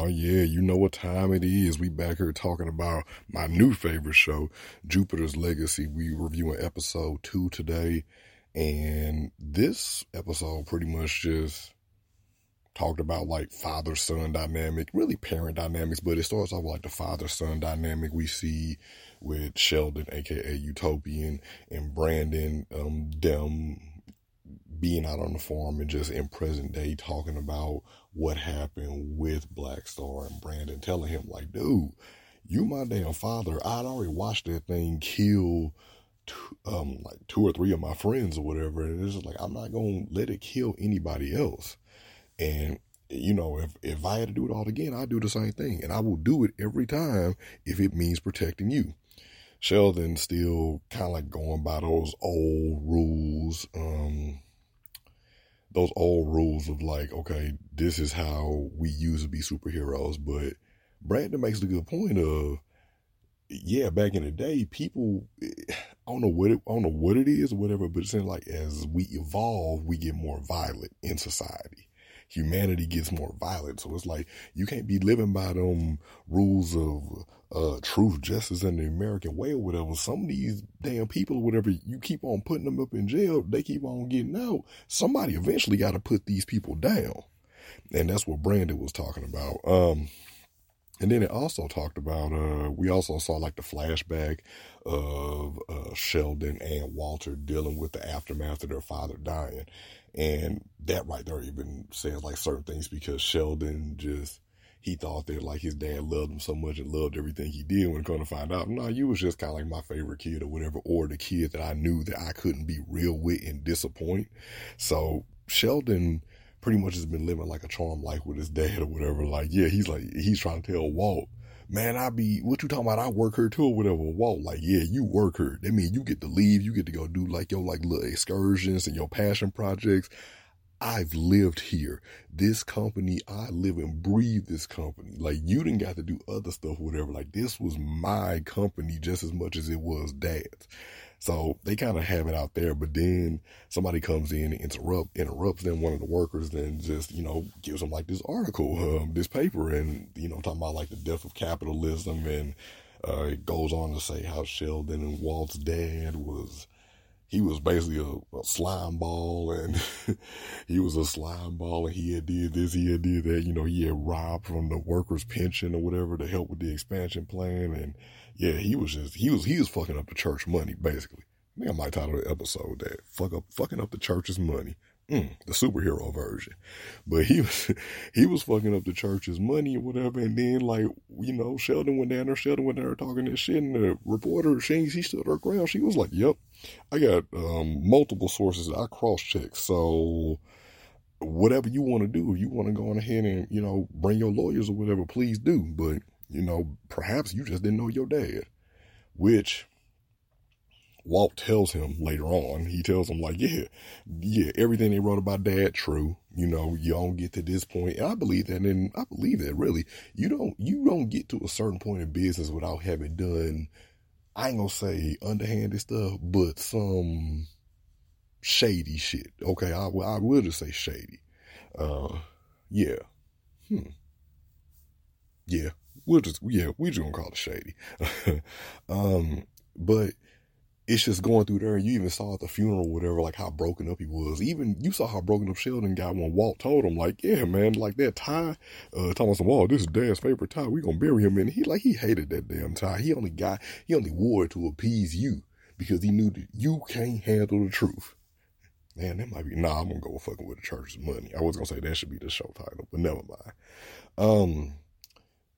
Oh yeah, you know what time it is. We back here talking about my new favorite show, Jupiter's Legacy. We reviewing episode two today, and this episode pretty much just talked about like father son dynamic, really parent dynamics, but it starts off like the father son dynamic we see with Sheldon, aka Utopian, and Brandon, um, them being out on the farm and just in present day talking about what happened with Black Star and Brandon telling him like, dude, you my damn father. I'd already watched that thing kill two, um like two or three of my friends or whatever. And it's just like I'm not gonna let it kill anybody else. And you know, if if I had to do it all again, I'd do the same thing. And I will do it every time if it means protecting you. Sheldon still kind of like going by those old rules. Um, those old rules of like, okay, this is how we used to be superheroes. But Brandon makes the good point of, yeah, back in the day, people, eh, I don't know what it, I don't know what it is or whatever, but it seems like as we evolve, we get more violent in society humanity gets more violent. So it's like you can't be living by them rules of uh, truth, justice, and the American way or whatever. Some of these damn people whatever, you keep on putting them up in jail, they keep on getting out. Somebody eventually got to put these people down. And that's what Brandon was talking about. Um, and then it also talked about, uh, we also saw like the flashback of uh, Sheldon and Walter dealing with the aftermath of their father dying. And that right there even says like certain things because Sheldon just, he thought that like his dad loved him so much and loved everything he did when going to find out, no, you was just kind of like my favorite kid or whatever, or the kid that I knew that I couldn't be real with and disappoint. So Sheldon pretty much has been living like a charmed life with his dad or whatever. Like, yeah, he's like, he's trying to tell Walt, man, I be, what you talking about? I work her too or whatever. Walt, like, yeah, you work her. That mean you get to leave. You get to go do like your like little excursions and your passion projects. I've lived here. This company, I live and breathe this company. Like you didn't got to do other stuff, whatever. Like this was my company just as much as it was dad's. So they kind of have it out there, but then somebody comes in and interrupt, interrupts them, one of the workers, then just, you know, gives them like this article, um, this paper and, you know, talking about like the death of capitalism. And, uh, it goes on to say how Sheldon and Walt's dad was, he was basically a, a slime ball and he was a slime ball and he had did this, he had did that, you know, he had robbed from the workers pension or whatever to help with the expansion plan. And yeah, he was just, he was, he was fucking up the church money, basically. I think I might title the episode that fuck up, fucking up the church's money. Mm, the superhero version. But he was he was fucking up the church's money or whatever. And then like, you know, Sheldon went down there, Sheldon went down there talking that shit and the reporter, she she stood her ground. She was like, Yep, I got um, multiple sources that I cross check. So whatever you want to do, if you want to go on ahead and, you know, bring your lawyers or whatever, please do. But, you know, perhaps you just didn't know your dad. Which Walt tells him later on, he tells him like, yeah, yeah, everything they wrote about dad, true. You know, you don't get to this point. And I believe that. And I believe that really, you don't, you don't get to a certain point in business without having done, I ain't gonna say underhanded stuff, but some shady shit. Okay. I, I will just say shady. Uh, yeah. Hmm. Yeah. We'll just, yeah, we're just gonna call it shady. um, but it's just going through there. And you even saw at the funeral, whatever, like how broken up he was. Even you saw how broken up Sheldon got when Walt told him, like, yeah, man, like that tie, uh, Thomas Wall, this is Dad's favorite tie. We gonna bury him in. He like he hated that damn tie. He only got he only wore it to appease you because he knew that you can't handle the truth. Man, that might be nah. I'm gonna go fucking with the church's money. I was gonna say that should be the show title, but never mind. Um,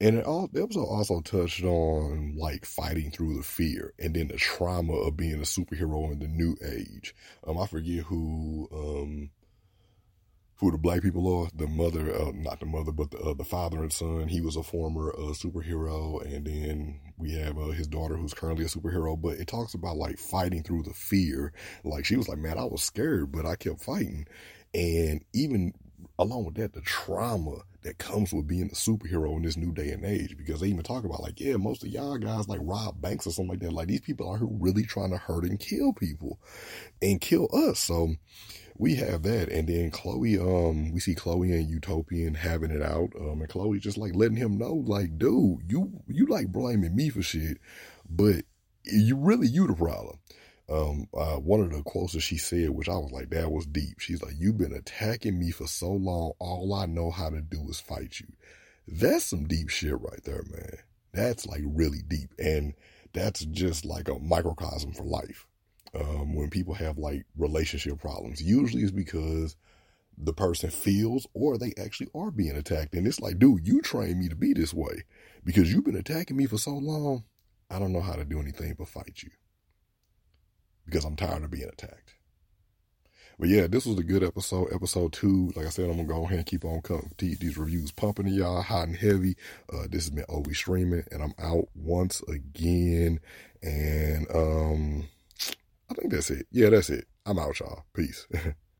and it all, the episode also touched on like fighting through the fear and then the trauma of being a superhero in the new age. Um, I forget who, um, who the black people are. The mother, uh, not the mother, but the, uh, the father and son. He was a former uh, superhero, and then we have uh, his daughter who's currently a superhero. But it talks about like fighting through the fear. Like she was like, "Man, I was scared, but I kept fighting." And even along with that, the trauma that comes with being a superhero in this new day and age. Because they even talk about like, yeah, most of y'all guys like rob banks or something like that. Like these people are really trying to hurt and kill people and kill us. So we have that. And then Chloe, um, we see Chloe and Utopian having it out. Um, and Chloe just like letting him know, like, dude, you, you like blaming me for shit, but you really, you the problem. Um, uh, one of the quotes that she said, which I was like, that was deep. She's like, you've been attacking me for so long. All I know how to do is fight you. That's some deep shit right there, man. That's like really deep. And that's just like a microcosm for life. Um, when people have like relationship problems, usually it's because the person feels or they actually are being attacked. And it's like, dude, you trained me to be this way because you've been attacking me for so long. I don't know how to do anything but fight you because I'm tired of being attacked. But yeah, this was a good episode. Episode two, like I said, I'm gonna go ahead and keep on coming, these reviews pumping to y'all hot and heavy. Uh, this has been Obi streaming, and I'm out once again. And um, I think that's it. Yeah, that's it. I'm out, y'all. Peace.